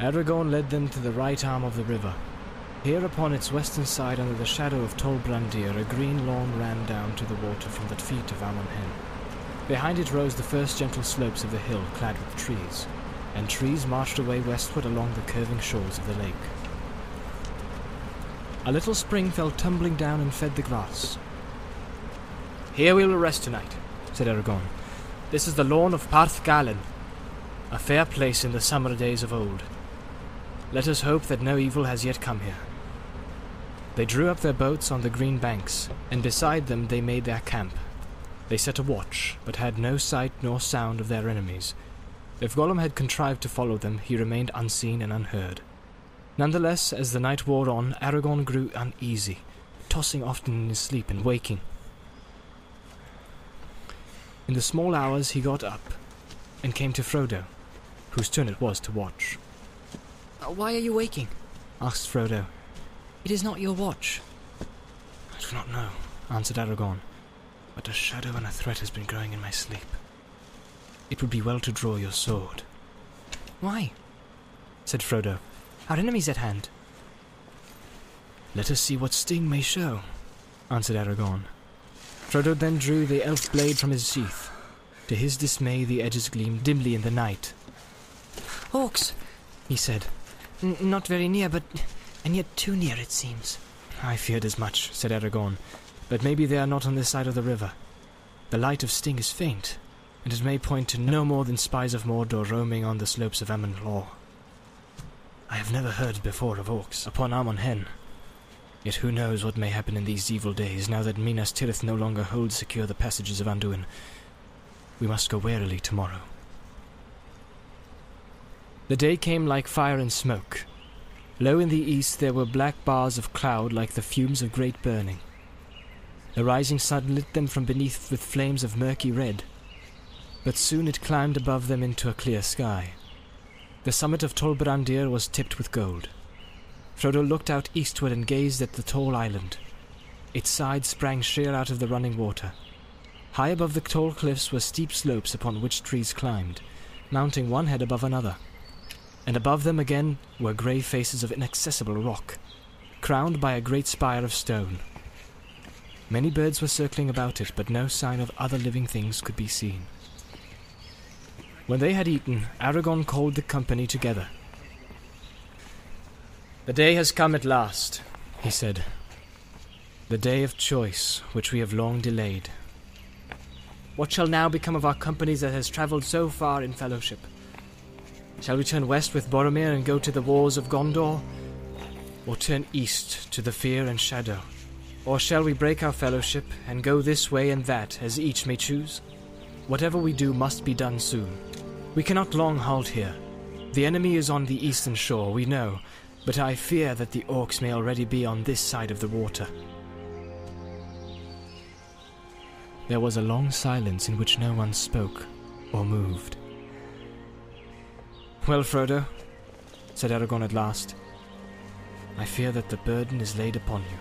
Aragorn led them to the right arm of the river. Here upon its western side, under the shadow of Tol Brandir, a green lawn ran down to the water from the feet of Amon Hen. Behind it rose the first gentle slopes of the hill, clad with trees, and trees marched away westward along the curving shores of the lake. A little spring fell tumbling down and fed the grass. Here we will rest tonight, said Aragorn. This is the lawn of Parth Galen, a fair place in the summer days of old. Let us hope that no evil has yet come here. They drew up their boats on the green banks, and beside them they made their camp. They set a watch, but had no sight nor sound of their enemies. If Gollum had contrived to follow them, he remained unseen and unheard. Nonetheless, as the night wore on, Aragorn grew uneasy, tossing often in his sleep and waking. In the small hours he got up and came to Frodo, whose turn it was to watch. Uh, Why are you waking? Asked Frodo. It is not your watch. I do not know, answered Aragorn, but a shadow and a threat has been growing in my sleep. It would be well to draw your sword, Why? said Frodo. Our enemies at hand. Let us see what sting may show, answered Aragorn. Frodo then drew the elf blade from his sheath. To his dismay, the edges gleamed dimly in the night. Orcs, He said, N- not very near, but. and yet too near, it seems. I feared as much, said Aragorn, but maybe they are not on this side of the river. The light of Sting is faint, and it may point to no more than spies of Mordor roaming on the slopes of Amon Lhaw. I have never heard before of orcs upon Amon Hen. Yet who knows what may happen in these evil days now that Minas Tirith no longer holds secure the passages of Anduin. We must go warily tomorrow. The day came like fire and smoke. Low in the east there were black bars of cloud like the fumes of great burning. The rising sun lit them from beneath with flames of murky red, but soon it climbed above them into a clear sky. The summit of Tol Brandir was tipped with gold. Frodo looked out eastward and gazed at the tall island. Its sides sprang sheer out of the running water. High above the tall cliffs were steep slopes upon which trees climbed, mounting one head above another and above them again were grey faces of inaccessible rock, crowned by a great spire of stone. Many birds were circling about it, but no sign of other living things could be seen. When they had eaten, Aragorn called the company together. The day has come at last, he said. The day of choice, which we have long delayed. What shall now become of our company that has travelled so far in fellowship? Shall we turn west with Boromir and go to the wars of Gondor? Or turn east to the fear and shadow? Or shall we break our fellowship and go this way and that, as each may choose? Whatever we do must be done soon. We cannot long halt here. The enemy is on the eastern shore, we know, but I fear that the orcs may already be on this side of the water. There was a long silence in which no one spoke or moved. Well, Frodo, said Aragorn at last, I fear that the burden is laid upon you.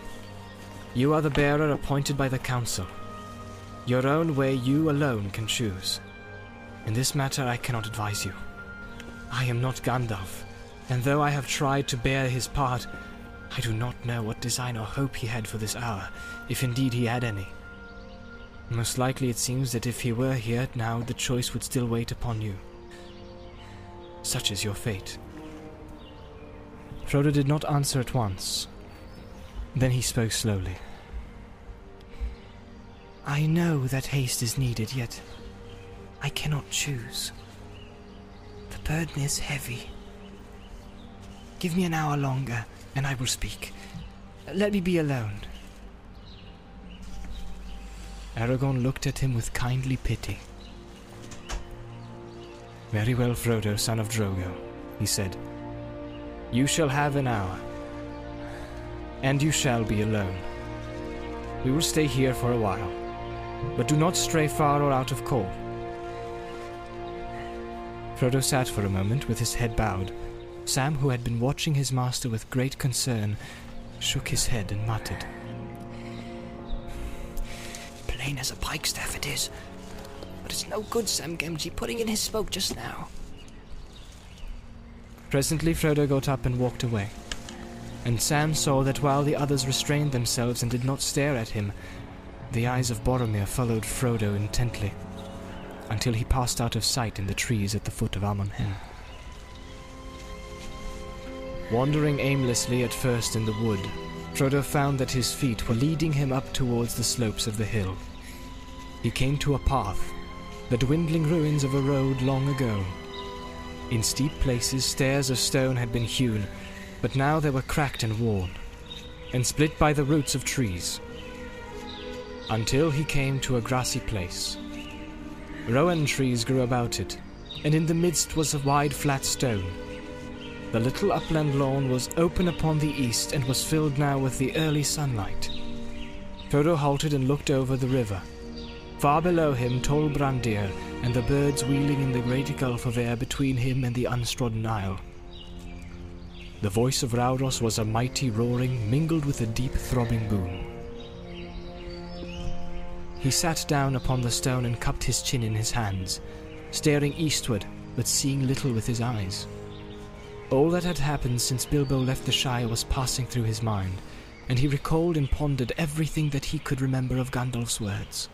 You are the bearer appointed by the Council. Your own way you alone can choose. In this matter I cannot advise you. I am not Gandalf, and though I have tried to bear his part, I do not know what design or hope he had for this hour, if indeed he had any. Most likely it seems that if he were here now, the choice would still wait upon you. Such is your fate. Frodo did not answer at once. Then he spoke slowly. I know that haste is needed, yet I cannot choose. The burden is heavy. Give me an hour longer, and I will speak. Let me be alone. Aragorn looked at him with kindly pity. Very well, Frodo, son of Drogo, he said. You shall have an hour. And you shall be alone. We will stay here for a while, but do not stray far or out of call. Frodo sat for a moment with his head bowed. Sam, who had been watching his master with great concern, shook his head and muttered. Plain as a pikestaff it is. But it's no good Sam Gamgee putting in his spoke just now. Presently Frodo got up and walked away, and Sam saw that while the others restrained themselves and did not stare at him, the eyes of Boromir followed Frodo intently, until he passed out of sight in the trees at the foot of Amon Hen. Wandering aimlessly at first in the wood, Frodo found that his feet were leading him up towards the slopes of the hill. He came to a path, the dwindling ruins of a road long ago. In steep places, stairs of stone had been hewn, but now they were cracked and worn, and split by the roots of trees. Until he came to a grassy place. Rowan trees grew about it, and in the midst was a wide flat stone. The little upland lawn was open upon the east and was filled now with the early sunlight. Frodo halted and looked over the river. Far below him, Tol Brandir and the birds wheeling in the great gulf of air between him and the untrodden isle. The voice of Rauros was a mighty roaring mingled with a deep throbbing boom. He sat down upon the stone and cupped his chin in his hands, staring eastward but seeing little with his eyes. All that had happened since Bilbo left the Shire was passing through his mind, and he recalled and pondered everything that he could remember of Gandalf's words.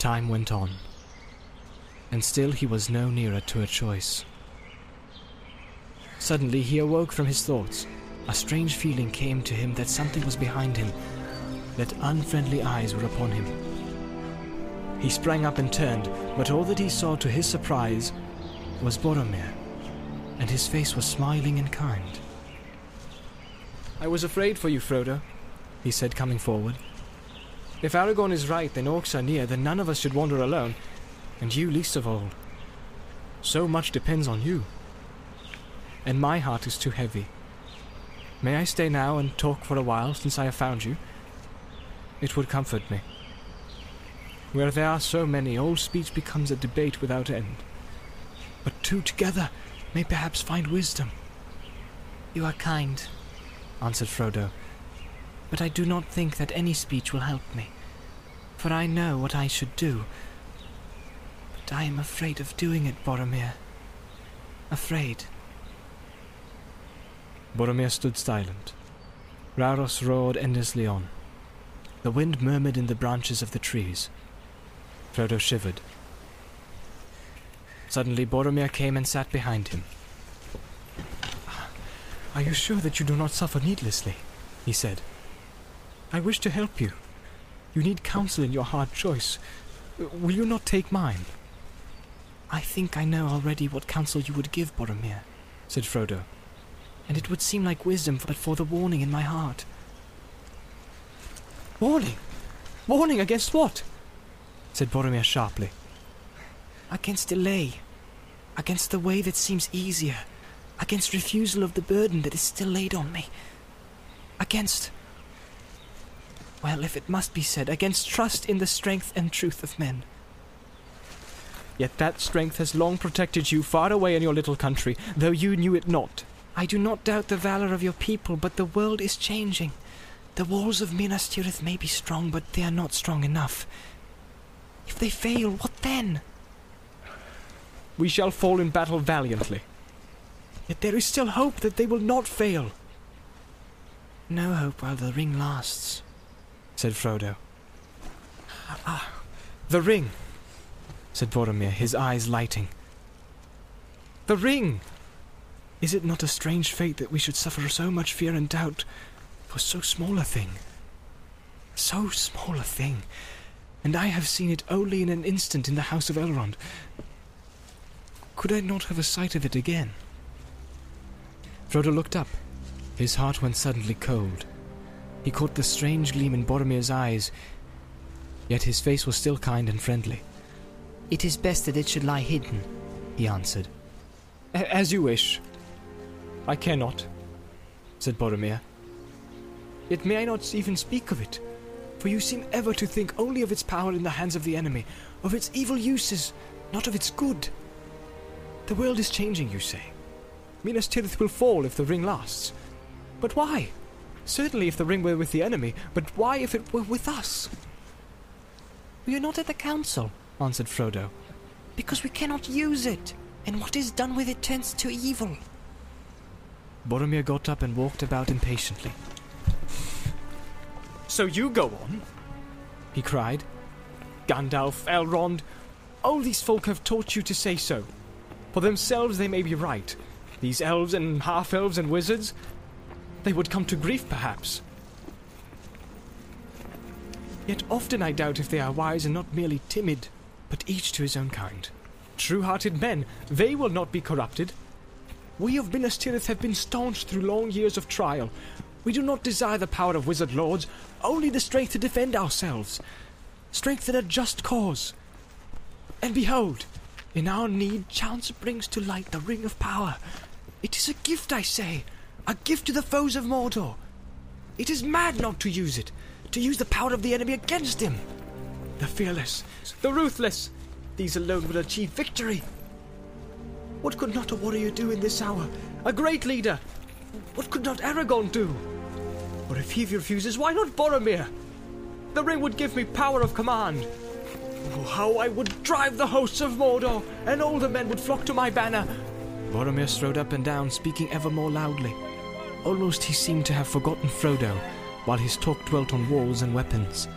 Time went on, and still he was no nearer to a choice. Suddenly he awoke from his thoughts. A strange feeling came to him that something was behind him, that unfriendly eyes were upon him. He sprang up and turned, but all that he saw to his surprise was Boromir and his face was smiling and kind. I was afraid for you, Frodo, he said, coming forward. If Aragorn is right, then orcs are near, then none of us should wander alone, and you least of all. So much depends on you. And my heart is too heavy. May I stay now and talk for a while, since I have found you? It would comfort me. Where there are so many, all speech becomes a debate without end. But two together may perhaps find wisdom. You are kind, answered Frodo, but I do not think that any speech will help me, for I know what I should do. But I am afraid of doing it, Boromir. Afraid. Boromir stood silent. Rauros roared endlessly on. The wind murmured in the branches of the trees. Frodo shivered. Suddenly Boromir came and sat behind him. Ah, are you sure that you do not suffer needlessly? he said. I wish to help you. You need counsel in your hard choice. Will you not take mine? I think I know already what counsel you would give, Boromir, said Frodo, and it would seem like wisdom but for the warning in my heart. Warning? Warning against what? said Boromir sharply against delay, against the way that seems easier, against refusal of the burden that is still laid on me, against, well, if it must be said, against trust in the strength and truth of men. Yet that strength has long protected you far away in your little country, though you knew it not. I do not doubt the valor of your people, but the world is changing. The walls of Minas Tirith may be strong, but they are not strong enough. If they fail, what then? we shall fall in battle valiantly. Yet there is still hope that they will not fail. No hope while the ring lasts, said Frodo. Ah, the ring, said Boromir, his eyes lighting. The ring! Is it not a strange fate that we should suffer so much fear and doubt for so small a thing? So small a thing, and I have seen it only in an instant in the house of Elrond, could I not have a sight of it again? Frodo looked up. His heart went suddenly cold. He caught the strange gleam in Boromir's eyes, yet his face was still kind and friendly. It is best that it should lie hidden, he answered. As you wish. I care not, said Boromir. Yet may I not even speak of it, for you seem ever to think only of its power in the hands of the enemy, of its evil uses, not of its good. The world is changing, you say. Minas Tirith will fall if the ring lasts. But why? Certainly if the ring were with the enemy, but why if it were with us? We are not at the council, answered Frodo. Because we cannot use it. and what is done with it turns to evil. Boromir got up and walked about impatiently. So you go on? he cried. Gandalf, Elrond, all these folk have taught you to say so. For themselves they may be right. These elves and half elves and wizards, they would come to grief perhaps. Yet often I doubt if they are wise and not merely timid, but each to his own kind. True hearted men, they will not be corrupted. We of Minas Tirith have been staunch through long years of trial. We do not desire the power of wizard lords, only the strength to defend ourselves. Strength in a just cause. And behold, in our need, chance brings to light the ring of power. It is a gift, I say, a gift to the foes of Mordor. It is mad not to use it, to use the power of the enemy against him. The fearless, the ruthless, these alone will achieve victory. What could not a warrior do in this hour? A great leader. What could not Aragorn do? Or if he refuses, why not Boromir? The ring would give me power of command. Oh, how I would drive the hosts of Mordor, and all the men would flock to my banner. Boromir strode up and down, speaking ever more loudly. Almost he seemed to have forgotten Frodo, while his talk dwelt on walls and weapons,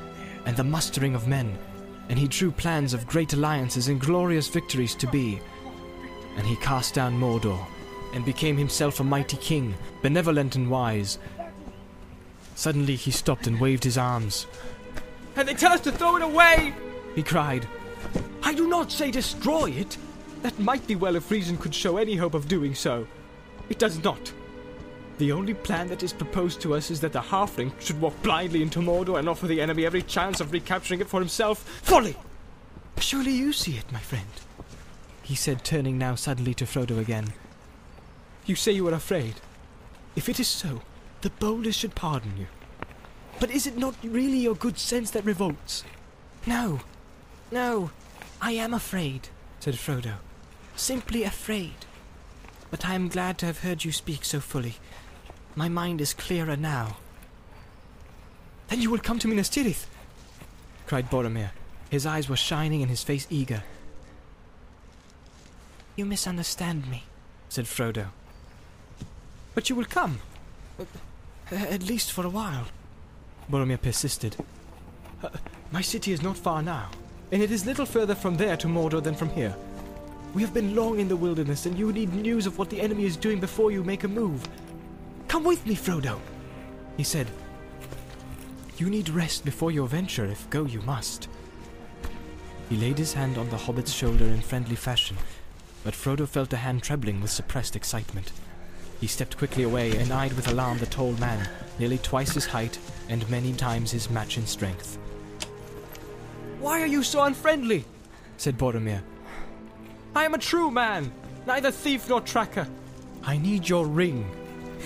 and the mustering of men, and he drew plans of great alliances and glorious victories to be. And he cast down Mordor, and became himself a mighty king, benevolent and wise. Suddenly he stopped and waved his arms. And they tell us to throw it away! he cried. I do not say destroy it. That might be well if reason could show any hope of doing so. It does not. The only plan that is proposed to us is that the halfling should walk blindly into Mordor and offer the enemy every chance of recapturing it for himself. Folly! Surely you see it, my friend, he said, turning now suddenly to Frodo again. You say you are afraid. If it is so, the boldest should pardon you. But is it not really your good sense that revolts? No, no, I am afraid, said Frodo. Simply afraid. But I am glad to have heard you speak so fully. My mind is clearer now. Then you will come to Minas Tirith, cried Boromir. His eyes were shining and his face eager. You misunderstand me, said Frodo. But you will come. At least for a while. Boromir persisted. My city is not far now, and it is little further from there to Mordor than from here. We have been long in the wilderness, and you need news of what the enemy is doing before you make a move. Come with me, Frodo, he said. You need rest before your venture, if go you must. He laid his hand on the hobbit's shoulder in friendly fashion, but Frodo felt the hand trembling with suppressed excitement. He stepped quickly away and eyed with alarm the tall man, nearly twice his height and many times his match in strength. Why are you so unfriendly? said Boromir. I am a true man, neither thief nor tracker. I need your ring,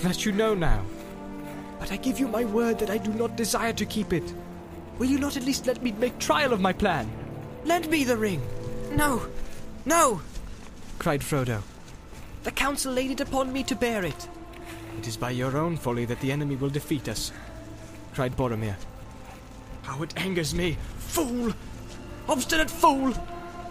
that you know now. But I give you my word that I do not desire to keep it. Will you not at least let me make trial of my plan? Lend me the ring. No, no, cried Frodo. The council laid it upon me to bear it. It is by your own folly that the enemy will defeat us, cried Boromir. How it angers me! Fool! Obstinate fool!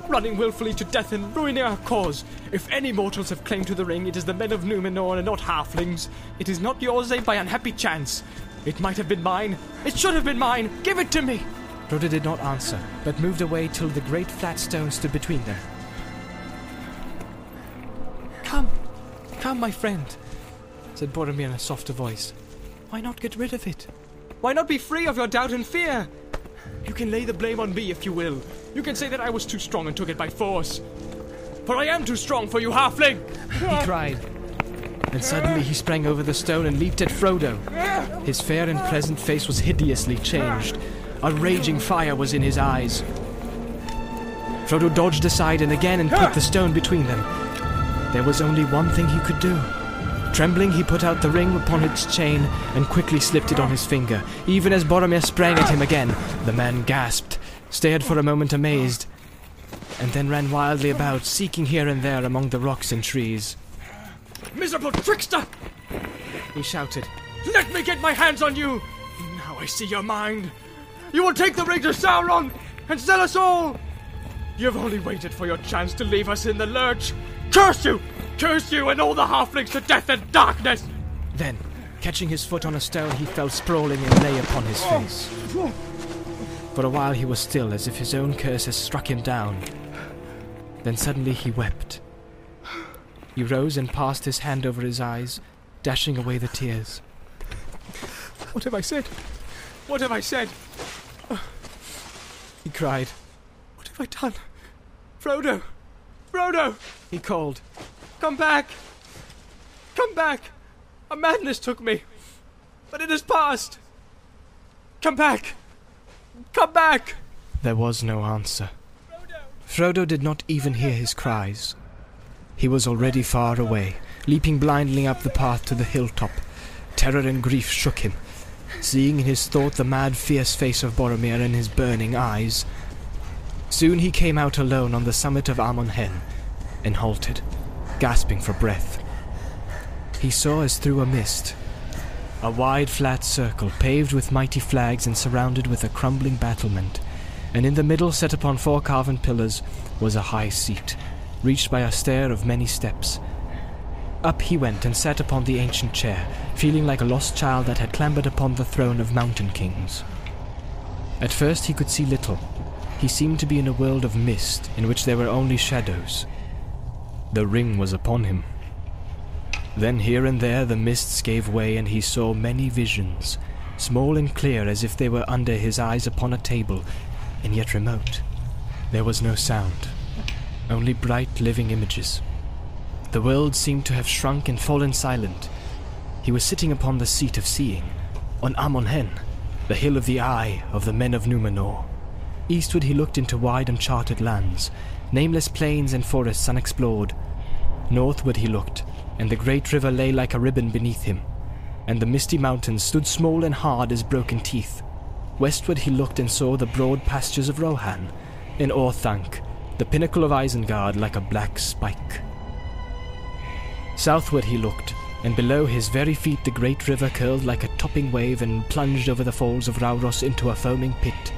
Running wilfully to death and ruining our cause. If any mortals have claim to the ring, it is the men of Numenor and not halflings. It is not yours, eh, by unhappy chance. It might have been mine. It should have been mine. Give it to me. Frodo did not answer, but moved away till the great flat stone stood between them. Come, come, my friend, said Boromir in a softer voice. Why not get rid of it? Why not be free of your doubt and fear? You can lay the blame on me if you will. You can say that I was too strong and took it by force. For I am too strong for you, halfling! He cried. And suddenly he sprang over the stone and leaped at Frodo. His fair and pleasant face was hideously changed. A raging fire was in his eyes. Frodo dodged aside and again and put the stone between them. There was only one thing he could do. Trembling, he put out the ring upon its chain and quickly slipped it on his finger. Even as Boromir sprang at him again, the man gasped, stared for a moment amazed, and then ran wildly about, seeking here and there among the rocks and trees. Miserable trickster! He shouted. Let me get my hands on you! Now I see your mind. You will take the ring to Sauron and sell us all! You've only waited for your chance to leave us in the lurch! Curse you! Curse you and all the halflings to death and darkness! Then, catching his foot on a stone, he fell sprawling and lay upon his face. For a while he was still, as if his own curse had struck him down. Then suddenly he wept. He rose and passed his hand over his eyes, dashing away the tears. What have I said? What have I said? He cried. What have I done? Frodo! Frodo! He called. Come back! Come back! A madness took me! But it is past! Come back! Come back! There was no answer. Frodo did not even hear his cries. He was already far away, leaping blindly up the path to the hilltop. Terror and grief shook him, seeing in his thought the mad, fierce face of Boromir and his burning eyes. Soon he came out alone on the summit of Amon Hen, and halted, gasping for breath. He saw as through a mist a wide, flat circle paved with mighty flags and surrounded with a crumbling battlement, and in the middle, set upon four carven pillars, was a high seat, reached by a stair of many steps. Up he went and sat upon the ancient chair, feeling like a lost child that had clambered upon the throne of mountain kings. At first he could see little. He seemed to be in a world of mist in which there were only shadows. The ring was upon him. Then here and there the mists gave way and he saw many visions, small and clear as if they were under his eyes upon a table, and yet remote. There was no sound, only bright living images. The world seemed to have shrunk and fallen silent. He was sitting upon the seat of seeing, on Amon Hen, the hill of the eye of the men of Numenor. Eastward he looked into wide uncharted lands, nameless plains and forests unexplored. Northward he looked, and the great river lay like a ribbon beneath him, and the misty mountains stood small and hard as broken teeth. Westward he looked and saw the broad pastures of Rohan, and Orthanc, the pinnacle of Isengard, like a black spike. Southward he looked, and below his very feet the great river curled like a topping wave and plunged over the falls of Rauros into a foaming pit.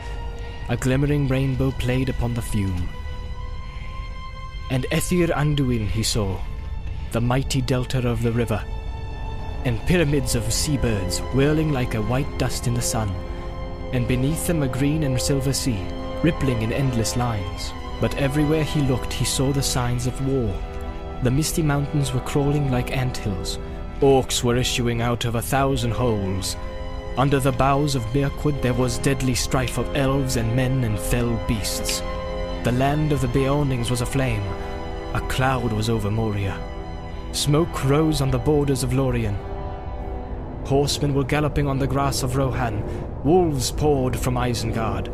A glimmering rainbow played upon the fume. And Ethir Anduin he saw, the mighty delta of the river, and pyramids of seabirds whirling like a white dust in the sun, and beneath them a green and silver sea, rippling in endless lines. But everywhere he looked he saw the signs of war. The misty mountains were crawling like ant hills. Orcs were issuing out of a thousand holes. Under the boughs of Mirkwood there was deadly strife of elves and men and fell beasts. The land of the Beornings was aflame. A cloud was over Moria. Smoke rose on the borders of Lorien. Horsemen were galloping on the grass of Rohan. Wolves poured from Isengard.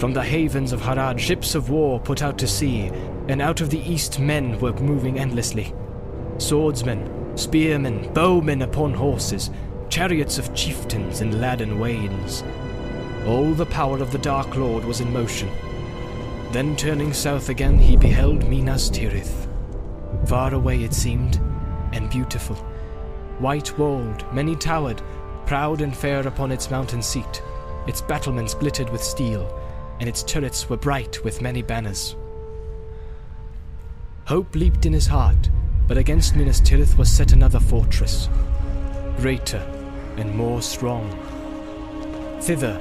From the havens of Harad, ships of war put out to sea, and out of the east men were moving endlessly. Swordsmen, spearmen, bowmen upon horses, chariots of chieftains and laden wains. All the power of the Dark Lord was in motion. Then turning south again, he beheld Minas Tirith. Far away it seemed, and beautiful. White walled, many towered, proud and fair upon its mountain seat. Its battlements glittered with steel, and its turrets were bright with many banners. Hope leaped in his heart, but against Minas Tirith was set another fortress, greater and more strong. Thither,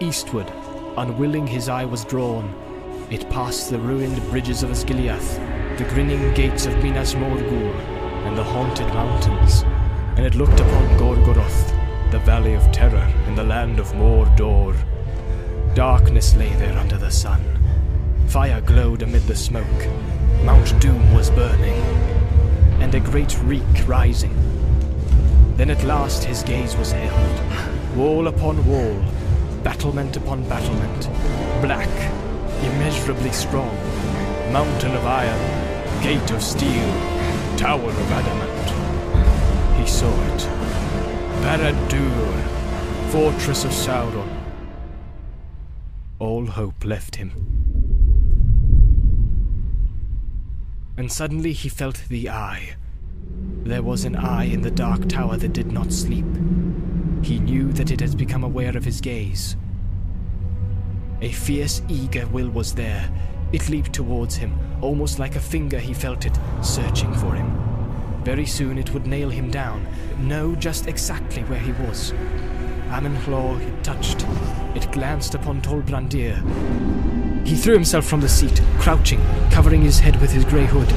eastward, unwilling his eye was drawn. It passed the ruined bridges of Osgiliath, the grinning gates of Minas Morgul, and the haunted mountains, and it looked upon Gorgoroth, the valley of terror in the land of Mordor. Darkness lay there under the sun. Fire glowed amid the smoke. Mount Doom was burning, and a great reek rising. Then at last his gaze was held. Wall upon wall, battlement upon battlement, black, immeasurably strong, mountain of iron, gate of steel, tower of adamant. He saw it. Barad-dûr, fortress of Sauron. All hope left him. And suddenly he felt the eye. There was an eye in the dark tower that did not sleep. He knew that it had become aware of his gaze. A fierce, eager will was there, It leaped towards him, almost like a finger he felt it, searching for him. Very soon it would nail him down, know just exactly where he was. Amon Lhaw it touched. It glanced upon Tol Brandir. He threw himself from the seat, crouching, covering his head with his grey hood.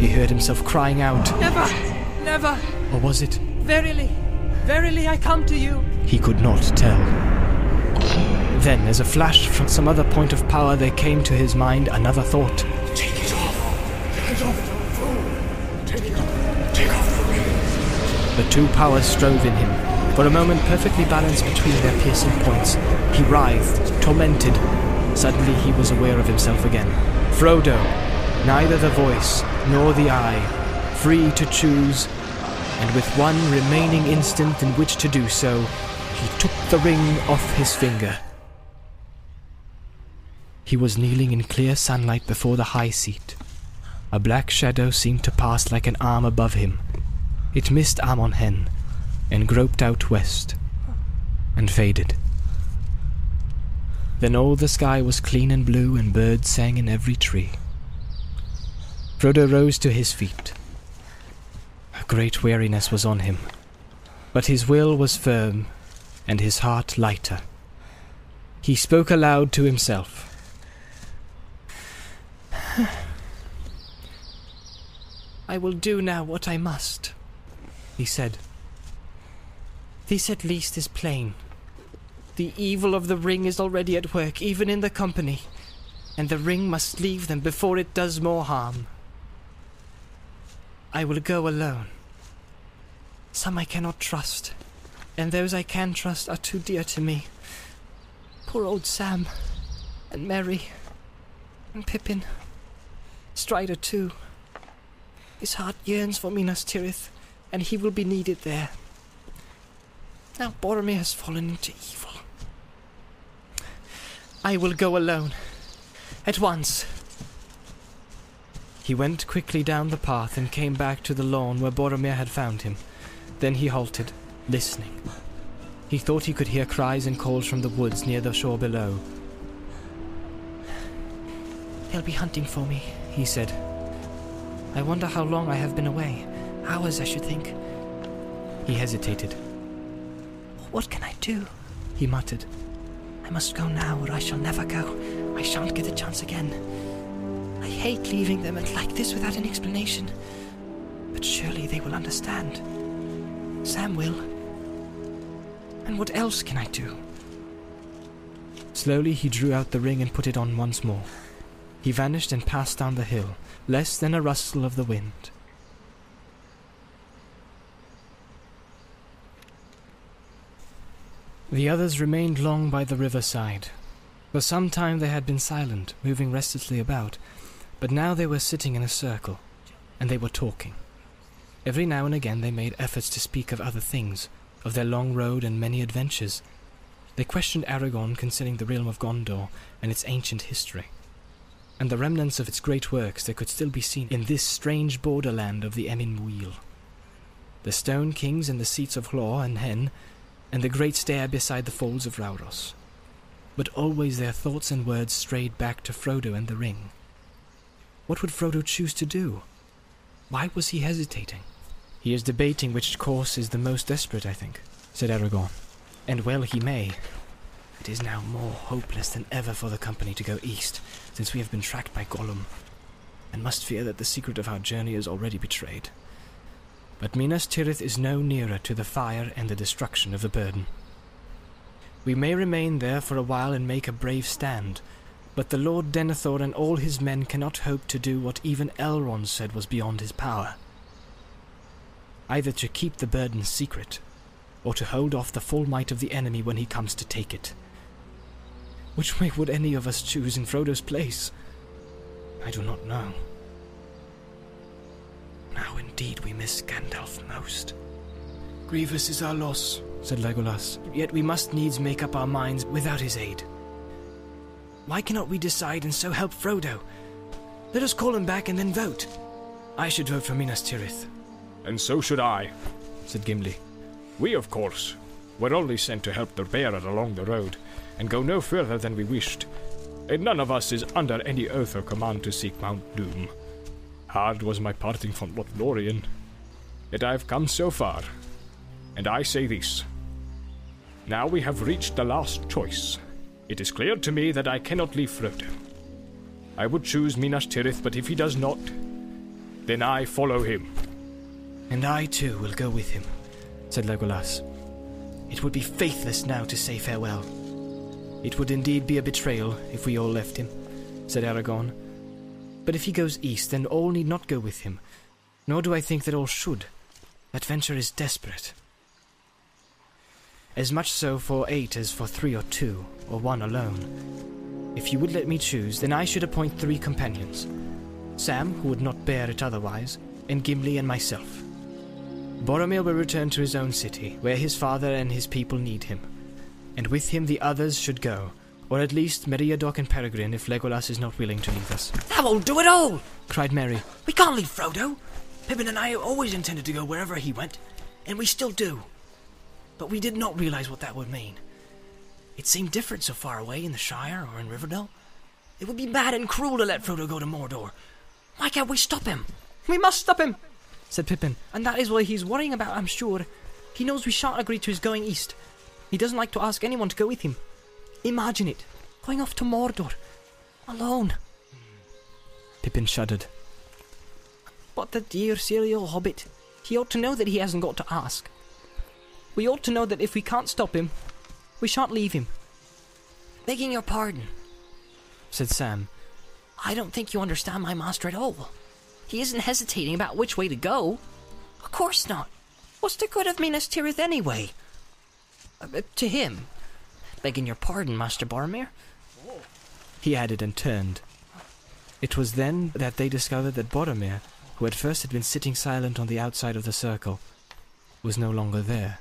He heard himself crying out, Never! Never! or was it? Verily! Verily I come to you! He could not tell. Then, as a flash from some other point of power, there came to his mind another thought. Take it off. Take it off. Take it off. Take off the ring. The two powers strove in him. For a moment, perfectly balanced between their piercing points, he writhed, tormented. Suddenly, he was aware of himself again. Frodo, neither the voice nor the eye, free to choose, and with one remaining instant in which to do so, he took the ring off his finger. He was kneeling in clear sunlight before the high seat. A black shadow seemed to pass like an arm above him. It missed Amon Hen and groped out west and faded. Then all the sky was clean and blue and birds sang in every tree. Frodo rose to his feet. A great weariness was on him, but his will was firm and his heart lighter. He spoke aloud to himself. I will do now what I must, he said. This at least is plain. The evil of the ring is already at work, even in the company, and the ring must leave them before it does more harm. I will go alone. Some I cannot trust, and those I can trust are too dear to me. Poor old Sam, and Merry, and Pippin, Strider too. His heart yearns for Minas Tirith, and he will be needed there. Now Boromir has fallen into evil. I will go alone. At once. He went quickly down the path and came back to the lawn where Boromir had found him. Then he halted, listening. He thought he could hear cries and calls from the woods near the shore below. They'll be hunting for me, he said. I wonder how long I have been away. Hours, I should think. He hesitated. What can I do? He muttered. I must go now, or I shall never go. I shan't get a chance again. I hate leaving them like this without an explanation. But surely they will understand. Sam will. And what else can I do? Slowly he drew out the ring and put it on once more. He vanished and passed down the hill, less than a rustle of the wind. The others remained long by the riverside. For some time they had been silent, moving restlessly about, but now they were sitting in a circle, and they were talking. Every now and again they made efforts to speak of other things, of their long road and many adventures. They questioned Aragorn concerning the realm of Gondor and its ancient history, and the remnants of its great works that could still be seen in this strange borderland of the Emyn Muil. The stone kings and the seats of Lhaw and Hen, and the great stair beside the falls of Rauros. But always their thoughts and words strayed back to Frodo and the ring. What would Frodo choose to do? Why was he hesitating? He is debating which course is the most desperate, I think, said Aragorn. And well he may. It is now more hopeless than ever for the company to go east, since we have been tracked by Gollum, and must fear that the secret of our journey is already betrayed. But Minas Tirith is no nearer to the fire and the destruction of the burden. We may remain there for a while and make a brave stand, but the Lord Denethor and all his men cannot hope to do what even Elrond said was beyond his power. Either to keep the burden secret, or to hold off the full might of the enemy when he comes to take it. Which way would any of us choose in Frodo's place? I do not know. Now indeed we miss Gandalf most. Grievous is our loss, said Legolas, yet we must needs make up our minds without his aid. Why cannot we decide and so help Frodo? Let us call him back and then vote. I should vote for Minas Tirith, And so should I. said Gimli. We, of course, were only sent to help the bearer along the road, and go no further than we wished. and none of us is under any oath or command to seek Mount Doom. Hard was my parting from Lothlorien, yet I have come so far, and I say this. Now we have reached the last choice. It is clear to me that I cannot leave Frodo. I would choose Minas Tirith, but if he does not, then I follow him. And I too will go with him, said Legolas. It would be faithless now to say farewell. It would indeed be a betrayal if we all left him, said Aragorn. But if he goes east, then all need not go with him. Nor do I think that all should. That venture is desperate. As much so for eight as for three or two, or one alone. If you would let me choose, then I should appoint three companions Sam, who would not bear it otherwise, and Gimli and myself. Boromir will return to his own city, where his father and his people need him. And with him the others should go, or at least Meriadoc and Peregrine if Legolas is not willing to leave us. That won't do at all! Cried Merry. We can't leave Frodo. Pippin and I always intended to go wherever he went, and we still do. But we did not realize what that would mean. It seemed different so far away in the Shire or in Rivendell. It would be bad and cruel to let Frodo go to Mordor. Why can't we stop him? We must stop him, said Pippin, and that is why he's worrying about, I'm sure. He knows we shan't agree to his going east. He doesn't like to ask anyone to go with him. Imagine it, going off to Mordor, alone. Pippin shuddered. But the dear silly old hobbit, he ought to know that he hasn't got to ask. We ought to know that if we can't stop him, we shan't leave him. Begging your pardon, said Sam. I don't think you understand my master at all. He isn't hesitating about which way to go. Of course not. What's the good of Minas Tirith anyway? Uh, to him. Begging your pardon, Master Boromir. He added and turned. It was then that they discovered that Boromir, who at first had been sitting silent on the outside of the circle, was no longer there.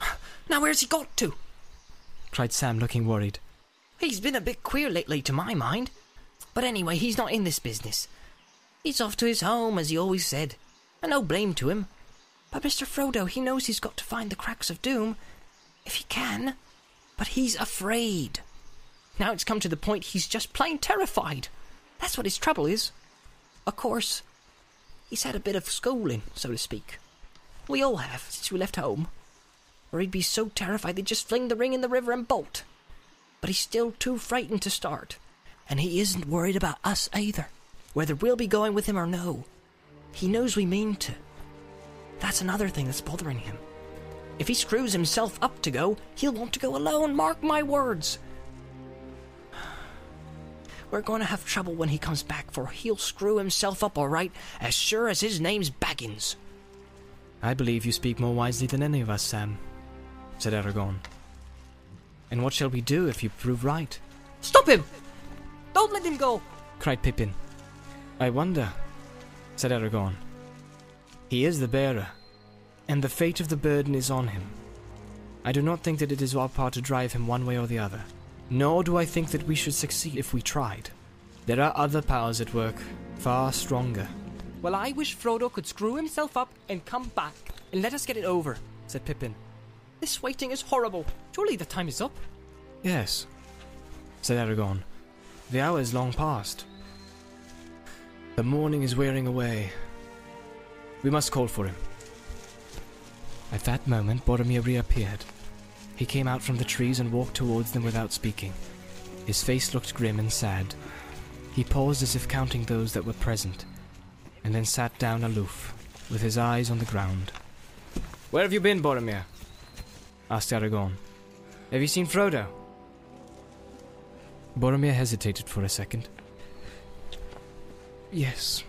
Now where's he got to? cried Sam, looking worried. He's been a bit queer lately, to my mind. But anyway, he's not in this business. He's off to his home, as he always said, and no blame to him. But Mr. Frodo, he knows he's got to find the cracks of doom, if he can. But he's afraid. Now it's come to the point he's just plain terrified. That's what his trouble is. Of course, he's had a bit of schooling, so to speak. We all have, since we left home. Or he'd be so terrified they'd just fling the ring in the river and bolt. But he's still too frightened to start. And he isn't worried about us either, whether we'll be going with him or no. He knows we mean to. That's another thing that's bothering him. If he screws himself up to go, he'll want to go alone, mark my words. We're going to have trouble when he comes back, for he'll screw himself up all right, as sure as his name's Baggins. I believe you speak more wisely than any of us, Sam, said Aragorn. And what shall we do if you prove right? Stop him! Don't let him go! cried Pippin. I wonder, said Aragorn. He is the bearer, and the fate of the burden is on him. I do not think that it is our part to drive him one way or the other, nor do I think that we should succeed if we tried. There are other powers at work, far stronger. Well, I wish Frodo could screw himself up and come back and let us get it over, said Pippin. This waiting is horrible. Surely the time is up. Yes, said Aragorn. The hour is long past. The morning is wearing away. We must call for him. At that moment, Boromir reappeared. He came out from the trees and walked towards them without speaking. His face looked grim and sad. He paused as if counting those that were present, and then sat down aloof, with his eyes on the ground. Where have you been, Boromir? asked Aragorn. Have you seen Frodo? Boromir hesitated for a second. Yes,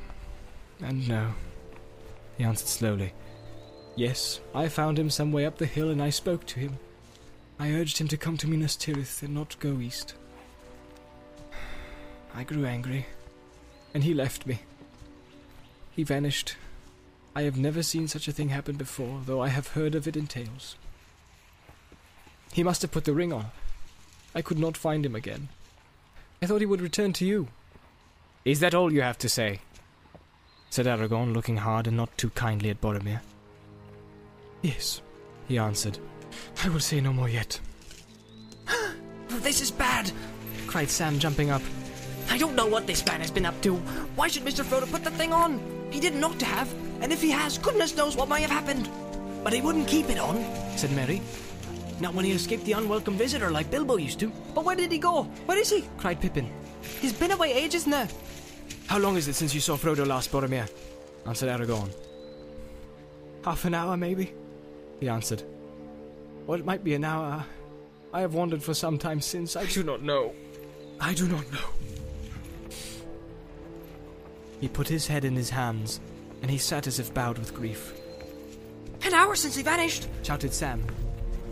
and no, he answered slowly. Yes, I found him some way up the hill and I spoke to him. I urged him to come to Minas Tirith and not go east. I grew angry, and he left me. He vanished. I have never seen such a thing happen before, though I have heard of it in tales. He must have put the ring on. I could not find him again. I thought he would return to you. Is that all you have to say? said Aragorn, looking hard and not too kindly at Boromir. Yes, he answered. I will say no more yet. this is bad, cried Sam, jumping up. I don't know what this man has been up to. Why should Mr. Frodo put the thing on? He didn't ought to have, and if he has, goodness knows what might have happened. But he wouldn't keep it on, said Merry. Not when he escaped the unwelcome visitor like Bilbo used to. But where did he go? Where is he? cried Pippin. He's been away ages now. How long is it since you saw Frodo last, Boromir? answered Aragorn. Half an hour, maybe, he answered. Or it might be an hour. I have wandered for some time since. I do not know. I do not know. He put his head in his hands, and he sat as if bowed with grief. An hour since he vanished, shouted Sam.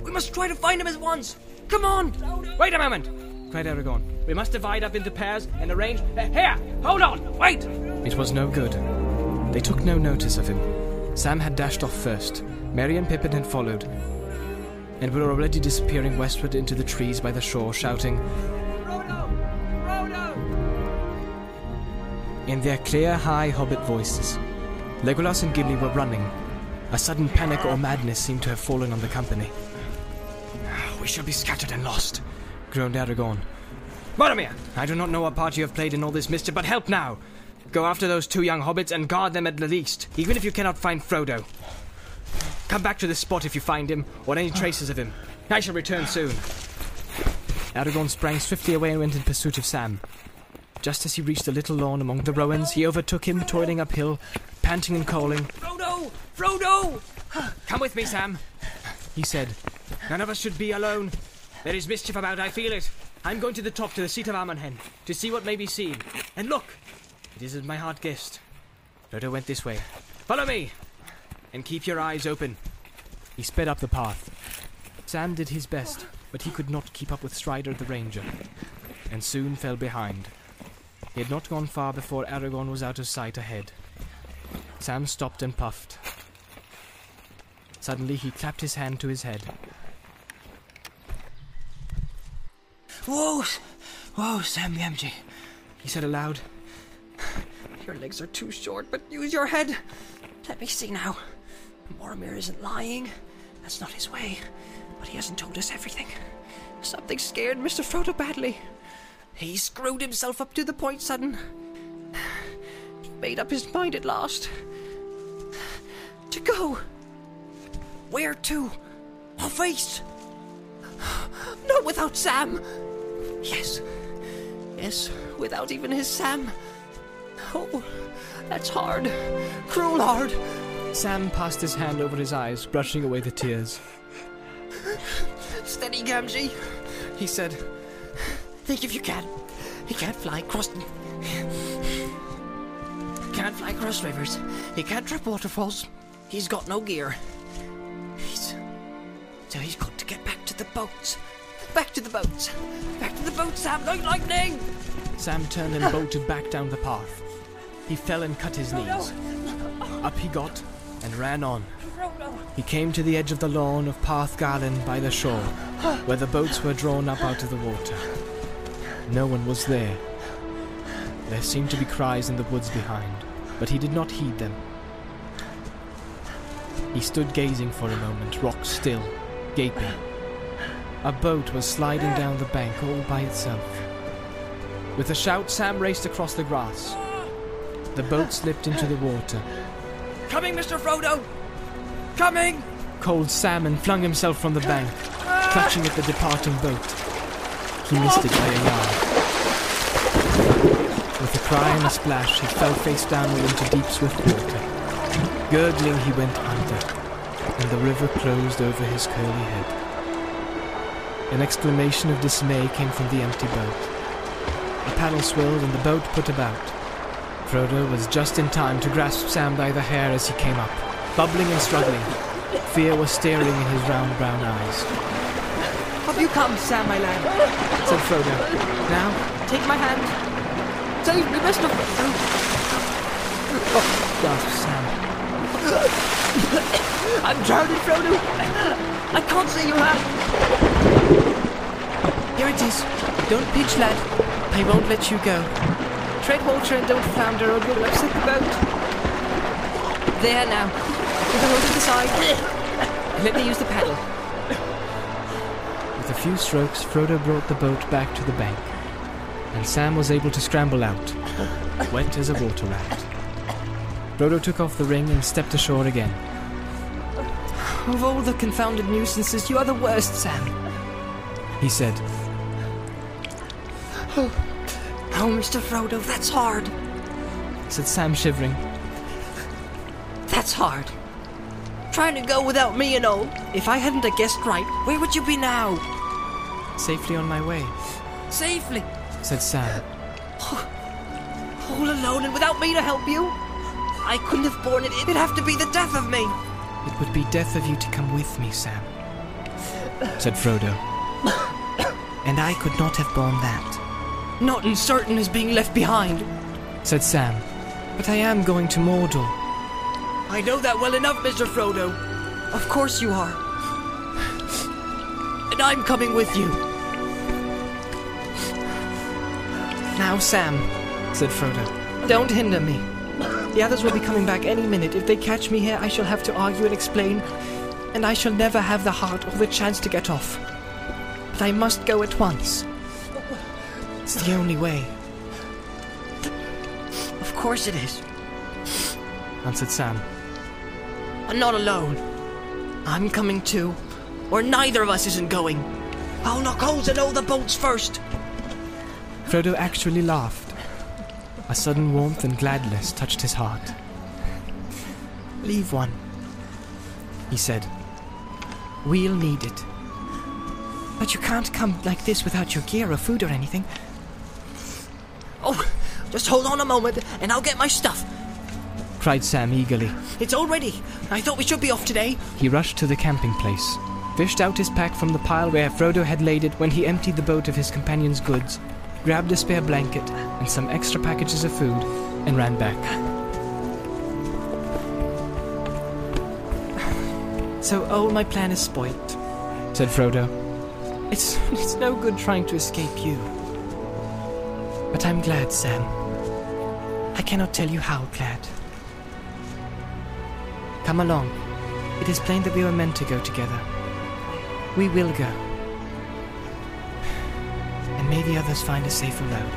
We must try to find him at once. Come on! Wait a moment! cried Aragorn. We must divide up into pairs and arrange. Here! Hold on! Wait! It was no good. They took no notice of him. Sam had dashed off first. Merry and Pippin had followed, and were already disappearing westward into the trees by the shore, shouting, Frodo! Frodo! in their clear, high hobbit voices. Legolas and Gimli were running. A sudden panic or madness seemed to have fallen on the company. We shall be scattered and lost, groaned Aragorn. Boromir! I do not know what part you have played in all this mischief, but help now! Go after those two young hobbits and guard them at the least, even if you cannot find Frodo. Come back to this spot if you find him, or any traces of him. I shall return soon. Aragorn sprang swiftly away and went in pursuit of Sam. Just as he reached the little lawn among the rowans, he overtook him, toiling uphill, panting and calling. Frodo! Frodo! Come with me, Sam, he said. None of us should be alone. There is mischief about, I feel it. I'm going to the top to the seat of Amon Hen to see what may be seen. And look, it is my heart guessed. Frodo went this way. Follow me, and keep your eyes open. He sped up the path. Sam did his best, but he could not keep up with Strider the Ranger, and soon fell behind. He had not gone far before Aragorn was out of sight ahead. Sam stopped and puffed. Suddenly he clapped his hand to his head. Whoa! Whoa, Sam Gamgee. He said aloud, Your legs are too short, but use your head. Let me see now. Boromir isn't lying. That's not his way. But he hasn't told us everything. Something scared Mr. Frodo badly. He screwed himself up to the point sudden. He made up his mind at last. To go. Where to? Off east. Not without Sam. Yes. Yes, without even his Sam. Oh, that's hard. Cruel hard. Sam passed his hand over his eyes, brushing away the tears. Steady, Gamgee, he said. Think if you can. He can't fly across. Can't fly across rivers. He can't trip waterfalls. He's got no gear. He's. So he's got to get back to the boats. Back to the boats. Back to the boats, Sam, like lightning! Sam turned and bolted back down the path. He fell and cut his knees. Up he got and ran on. He came to the edge of the lawn of Parth Galen by the shore, where the boats were drawn up out of the water. No one was there. There seemed to be cries in the woods behind, but he did not heed them. He stood gazing for a moment, rock still, gaping. A boat was sliding down the bank all by itself. With a shout, Sam raced across the grass. The boat slipped into the water. Coming, Mr. Frodo! Coming! Called Sam and flung himself from the bank, clutching at the departing boat. He oh. missed it by a yard. With a cry and a splash, he fell face downward into deep, swift water. Gurgling, he went under, and the river closed over his curly head. An exclamation of dismay came from the empty boat. A paddle swirled and the boat put about. Frodo was just in time to grasp Sam by the hair as he came up, bubbling and struggling. Fear was staring in his round brown eyes. Have you come, Sam, my lad? Said Frodo. Now, take my hand. Save me, Mr. Frodo. Oh, gasped Sam. I'm drowning, Frodo. I can't see your hand. Here it is. Don't pitch, lad. I won't let you go. Tread water and don't flounder or you'll upset the boat. There now. With the hold to the side. Let me use the paddle. With a few strokes, Frodo brought the boat back to the bank. and Sam was able to scramble out, wet as a water rat. Frodo took off the ring and stepped ashore again. Of all the confounded nuisances, you are the worst, Sam. He said, Mr. Frodo, that's hard. said Sam, shivering. That's hard. Trying to go without me and all. If I hadn't a guessed right, where would you be now? Safely on my way, Safely. said Sam. All alone and without me to help you? I couldn't have borne it. It'd have to be the death of me. It would be death of you to come with me, Sam, said Frodo. And I could not have borne that. Not as certain as being left behind. Said Sam, but I am going to Mordor. I know that well enough, Mr. Frodo. Of course you are. And I'm coming with you. Now, Sam, said Frodo, don't hinder me. The others will be coming back any minute. If they catch me here, I shall have to argue and explain, and I shall never have the heart or the chance to get off. But I must go at once. It's the only way, Of course it is. answered Sam. I'm not alone. I'm coming too. Or neither of us isn't going. I'll knock holes in all the boats first. Frodo actually laughed. A sudden warmth and gladness touched his heart. Leave one, he said. We'll need it. But you can't come like this without your gear or food or anything. Oh, just hold on a moment and I'll get my stuff. cried Sam eagerly. It's all ready. I thought we should be off today. He rushed to the camping place, fished out his pack from the pile where Frodo had laid it when he emptied the boat of his companion's goods, grabbed a spare blanket and some extra packages of food, and ran back. So all my plan is spoilt, said Frodo. It's it's no good trying to escape you. But I'm glad, Sam. I cannot tell you how glad. Come along. It is plain that we were meant to go together. We will go. And may the others find a safer road.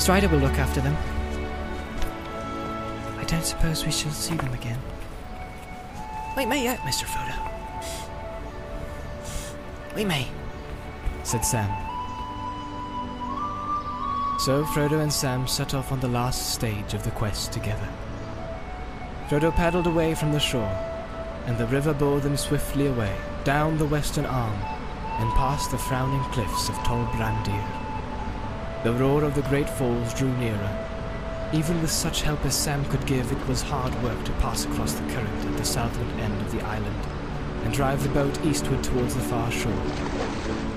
Strider will look after them. I don't suppose we shall see them again. We may uh, yet, Mr. Frodo. We may. said Sam. So Frodo and Sam set off on the last stage of the quest together. Frodo paddled away from the shore, and the river bore them swiftly away, down the western arm, and past the frowning cliffs of Tol Brandir. The roar of the great falls drew nearer. Even with such help as Sam could give, it was hard work to pass across the current at the southward end of the island, and drive the boat eastward towards the far shore.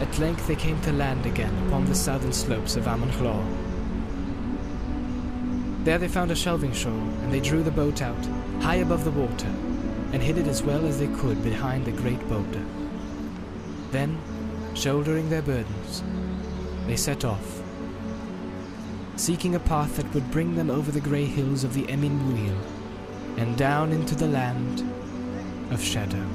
At length they came to land again upon the southern slopes of Amon Lhaw. There they found a shelving shore, and they drew the boat out, high above the water, and hid it as well as they could behind the great boulder. Then, shouldering their burdens, they set off, seeking a path that would bring them over the grey hills of the Emin Muil and down into the land of shadow.